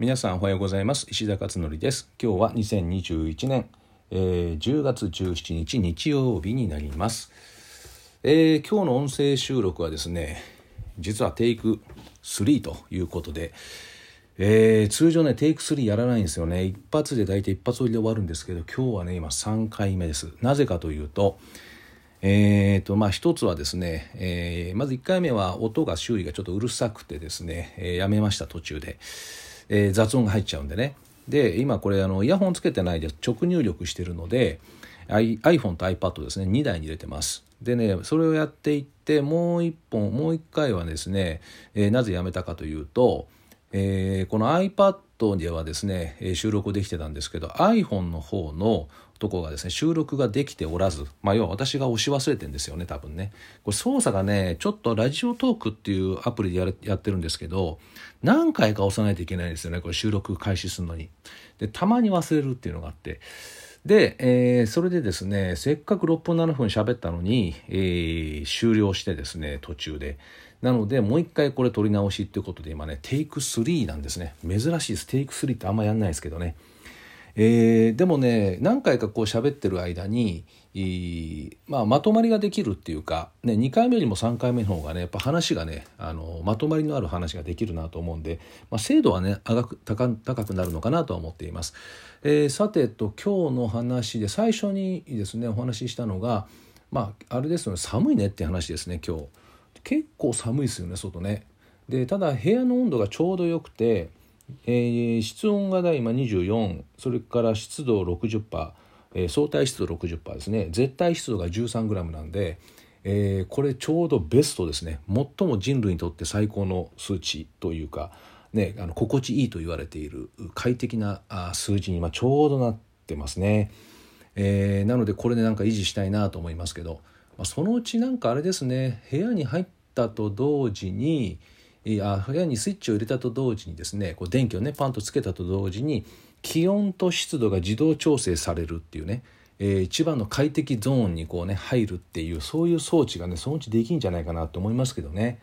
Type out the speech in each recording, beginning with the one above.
皆さんおはようございます。石田勝則です。今日は2021年、えー、10月17日日曜日になります、えー、今日の音声収録はですね実はテイク3ということで、えー、通常ねテイク3やらないんですよね。一発で大体一発折りで終わるんですけど今日はね今3回目です。なぜかというとえーとまあ、一つはですね、えー、まず1回目は音が修理がちょっとうるさくてですね、えー、やめました途中で。えー、雑音が入っちゃうんでね。で今これあのイヤホンつけてないで直入力してるので iPhone と iPad ですね。2台に入れてます。でねそれをやっていってもう一本もう一回はですね、えー、なぜやめたかというと、えー、この iPad ではですね収録できてたんですけど iPhone の方のとこがですね収録ができておらず、まあ、要は私が押し忘れてんですよね多分ね。これ操作がねちょっとラジオトークっていうアプリでややってるんですけど何回か押さないといけないんですよねこれ収録開始するのに。でたまに忘れるっていうのがあって。で、えー、それでですねせっかく6分7分喋ったのに、えー、終了してですね途中で。なのでもう一回これ撮り直しっていうことで今ねテイク3なんですね。珍しいです。テイク3ってあんまやんないですけどね。えー、でもね何回かこう喋ってる間にまあ、まとまりができるっていうか、ね、2回目よりも3回目の方がねやっぱ話がねあのまとまりのある話ができるなと思うんで、まあ、精度はね高く高くなるのかなとは思っています。えー、さてと今日の話で最初にですねお話ししたのがまああれですよね寒いねって話ですね今日結構寒いですよね外ね。でただ部屋の温度がちょうどよくてえー、室温が今24それから湿度60%、えー、相対湿度60%ですね。絶対湿度が 13g なんで、えー、これちょうどベストですね。最も人類にとって最高の数値というか、ね、あの心地いいと言われている快適な数字に今ちょうどなってますね、えー、なのでこれでなんか維持したいなと思いますけど、まあ、そのうちなんかあれですね。部屋に入ったと同時にあ部屋にスイッチを入れたと同時にですねこう電気をねパンとつけたと同時に気温と湿度が自動調整されるっていうね、えー、一番の快適ゾーンにこうね入るっていうそういう装置がねそのうちできんじゃないかなと思いますけどね。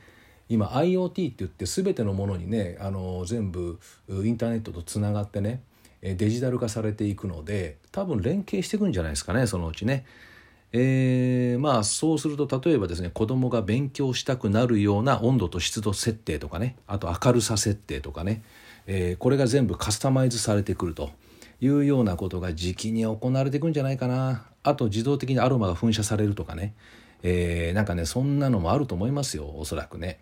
今 IoT って言って全てのものにねあの全部インターネットとつながってねデジタル化されていくので多分連携していくんじゃないですかねそのうちね。えー、まあそうすると例えばですね子供が勉強したくなるような温度と湿度設定とかねあと明るさ設定とかね、えー、これが全部カスタマイズされてくるというようなことが時期に行われていくんじゃないかな。あと自動的にアロマが噴射されるとかね、えー、なんかねそんなのもあると思いますよおそらくね。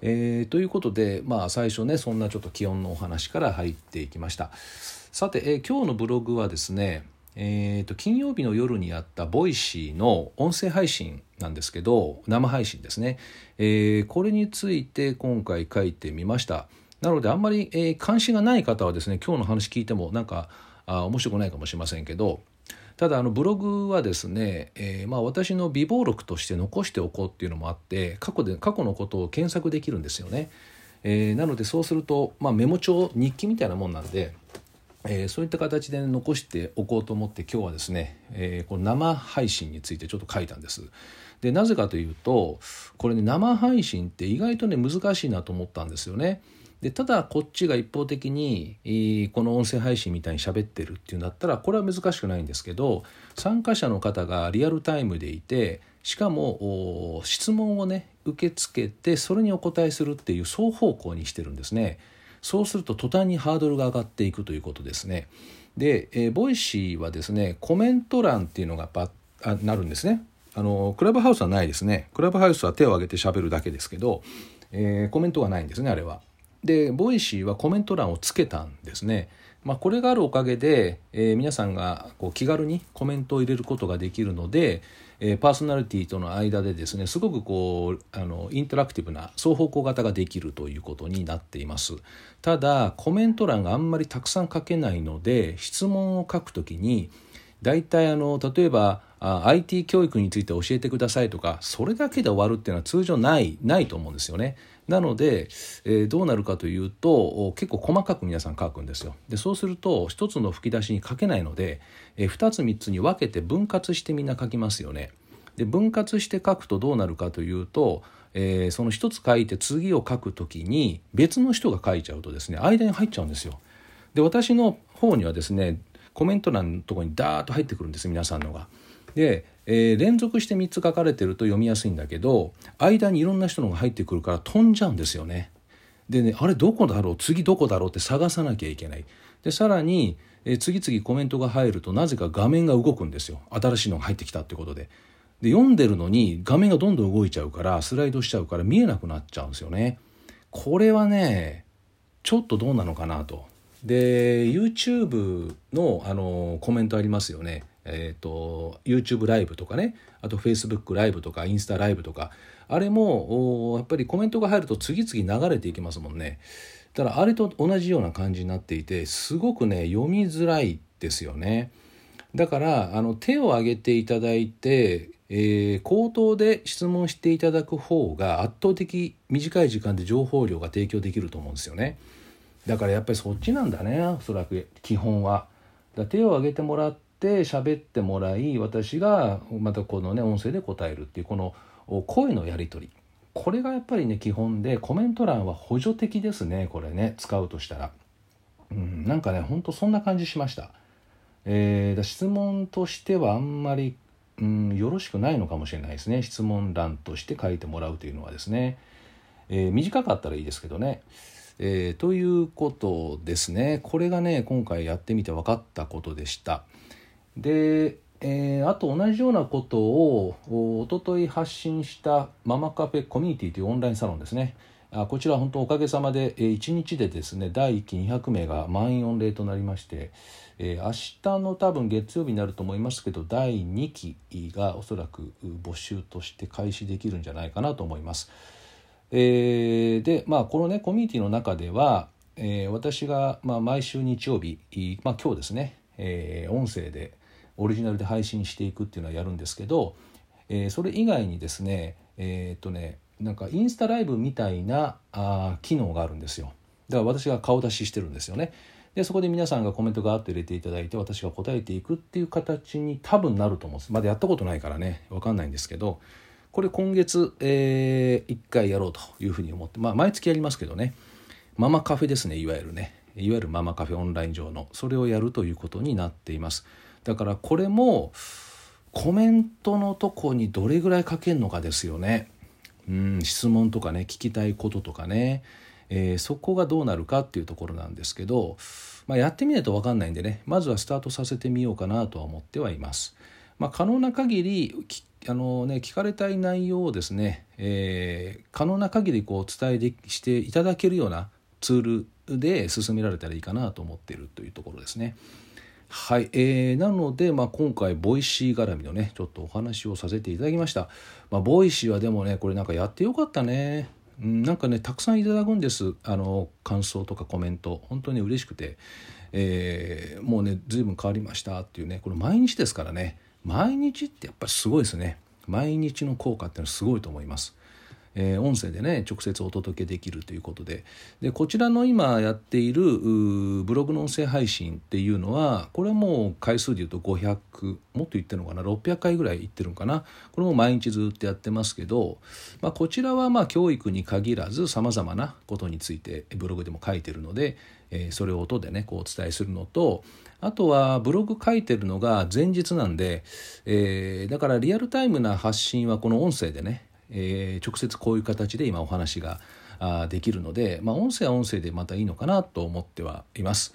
えー、ということで、まあ、最初ねそんなちょっと気温のお話から入っていきました。さて、えー、今日のブログはですねえーと、金曜日の夜にやった Voicy の音声配信なんですけど生配信ですね、えー、これについて今回書いてみました。なのであんまり、えー、関心がない方はですね今日の話聞いてもなんかあ面白くないかもしれませんけどただあのブログはですね、えー、まあ、私の備忘録として残しておこうっていうのもあって過去で過去のことを検索できるんですよね、え、なのでそうすると、まあ、メモ帳日記みたいなもんなんでえー、そういった形で残しておこうと思って今日はですね、えー、この生配信についてちょっと書いたんです。でなぜかというとこれね生配信って意外とね難しいなと思ったんですよね。でただこっちが一方的にこの音声配信みたいに喋ってるっていうんだったらこれは難しくないんですけど参加者の方がリアルタイムでいてしかも質問をね受け付けてそれにお答えするっていう双方向にしてるんですね。そうすると途端にハードルが上がっていくということですね。で、えー、 Voicy はですねコメント欄っていうのがばあなるんですね。あのクラブハウスはないですね。クラブハウスは手を挙げてしゃべるだけですけど、えー、コメントがないんですねあれは。で Voicy はコメント欄をつけたんですね。まあ、これがあるおかげで、えー、皆さんがこう気軽にコメントを入れることができるので、えー、パーソナリティとの間でですねすごくこうあのインタラクティブな双方向型ができるということになっています。ただコメント欄があんまりたくさん書けないので質問を書くときに大体あの例えばあ IT 教育について教えてくださいとかそれだけで終わるっていうのは通常ないないと思うんですよね。なので、えー、どうなるかというと結構細かく皆さん書くんですよ。でそうすると一つの吹き出しに書けないので、えー、2つ3つに分けて分割してみんな書きますよね。で分割して書くとどうなるかというと、えー、その一つ書いて次を書く時に別の人が書いちゃうとですね間に入っちゃうんですよ。で私の方にはですねコメント欄のとこにダーッと入ってくるんです皆さんのが。で、えー、連続して3つ書かれてると読みやすいんだけど間にいろんな人のが入ってくるから飛んじゃうんですよね。でねあれどこだろう？次どこだろうって探さなきゃいけない。でさらに、えー、次々コメントが入るとなぜか画面が動くんですよ新しいのが入ってきたってことで。で読んでるのに画面がどんどん動いちゃうからスライドしちゃうから見えなくなっちゃうんですよね。これはねちょっとどうなのかなと。で YouTube のあのコメントありますよね。えーと、YouTube ライブとかね。あと Facebook ライブとかインスタライブとか。あれもやっぱりコメントが入ると次々流れていきますもんね。ただあれと同じような感じになっていてすごくね読みづらいですよね。だからあの手を挙げていただいて、えー、口頭で質問していただく方が圧倒的短い時間で情報量が提供できると思うんですよね。だからやっぱりそっちなんだねおそらく基本は。だ手を挙げてもらって喋ってもらい私がまたこのね音声で答えるっていうこの声のやり取り。これがやっぱりね基本でコメント欄は補助的ですねこれね使うとしたら、うん、なんかねほんとそんな感じしました、えー、質問としてはあんまり、うん、よろしくないのかもしれないですね。質問欄として書いてもらうというのはですね、えー、短かったらいいですけどね。えー、ということですね。これがね今回やってみて分かったことでした。で、えー、あと同じようなことをおととい発信したママカフェコミュニティというオンラインサロンですね。あこちら本当おかげさまで、えー、1日でですね第1期200名が満員御礼となりまして、えー、明日の多分月曜日になると思いますけど第2期がおそらく募集として開始できるんじゃないかなと思います。えー、でまあこのねコミュニティの中では、えー、私が、まあ、毎週日曜日、まあ、今日ですね、えー、音声でオリジナルで配信していくっていうのはやるんですけど、えー、それ以外にですねえー、っとねなんかインスタライブみたいなあ機能があるんですよ。だから私が顔出ししてるんですよね。でそこで皆さんがコメントガーッと入れていただいて私が答えていくっていう形に多分なると思うんです。まだやったことないからね分かんないんですけど。これ今月、えー、1回やろうというふうに思ってまあ毎月やりますけどね。ママカフェですねいわゆるね。いわゆるママカフェオンライン上の。それをやるということになっています。だからこれもコメントのとこにどれぐらい書けるのかですよね。うん質問とかね聞きたいこととかね、えー、そこがどうなるかっていうところなんですけど、まあ、やってみないと分かんないんでね。まずはスタートさせてみようかなとは思ってはいます。まあ、可能な限りあの、ね、聞かれたい内容をですね、えー、可能な限りこうお伝えしていただけるようなツールで進められたらいいかなと思っているというところですね。はい、えー、なので、まあ、今回 Voicy 絡みのねちょっとお話をさせていただきました、まあ、 Voicy はでもねこれなんかやってよかったね。うん、なんかねたくさんいただくんです。あの感想とかコメント。本当に嬉しくて、えー、もうね随分変わりましたっていうねこれ毎日ですからね。毎日ってやっぱりすごいですね。毎日の効果っていうのはすごいと思います。えー、音声でね直接お届けできるということで。でこちらの今やっているブログの音声配信っていうのはこれはもう回数でいうと500もっと言ってるのかな600回ぐらい言ってるのかな。これも毎日ずっとやってますけど、まあ、こちらはまあ教育に限らずさまざまなことについてブログでも書いてるので、えー、それを音でねこうお伝えするのとあとはブログ書いてるのが前日なんで、えー、だからリアルタイムな発信はこの音声でねえー、直接こういう形で今お話があできるので、まあ、音声は音声でまたいいのかなと思ってはいます。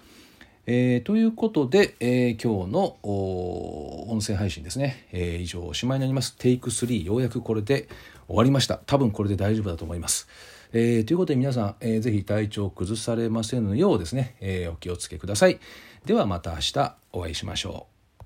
えー、ということで、えー、今日の音声配信ですね、えー、以上おしまいになります。テイク3ようやくこれで終わりました。多分これで大丈夫だと思います。えー、ということで皆さん、えー、ぜひ体調を崩されませんようですね、えー、お気をつけください。ではまた明日お会いしましょう。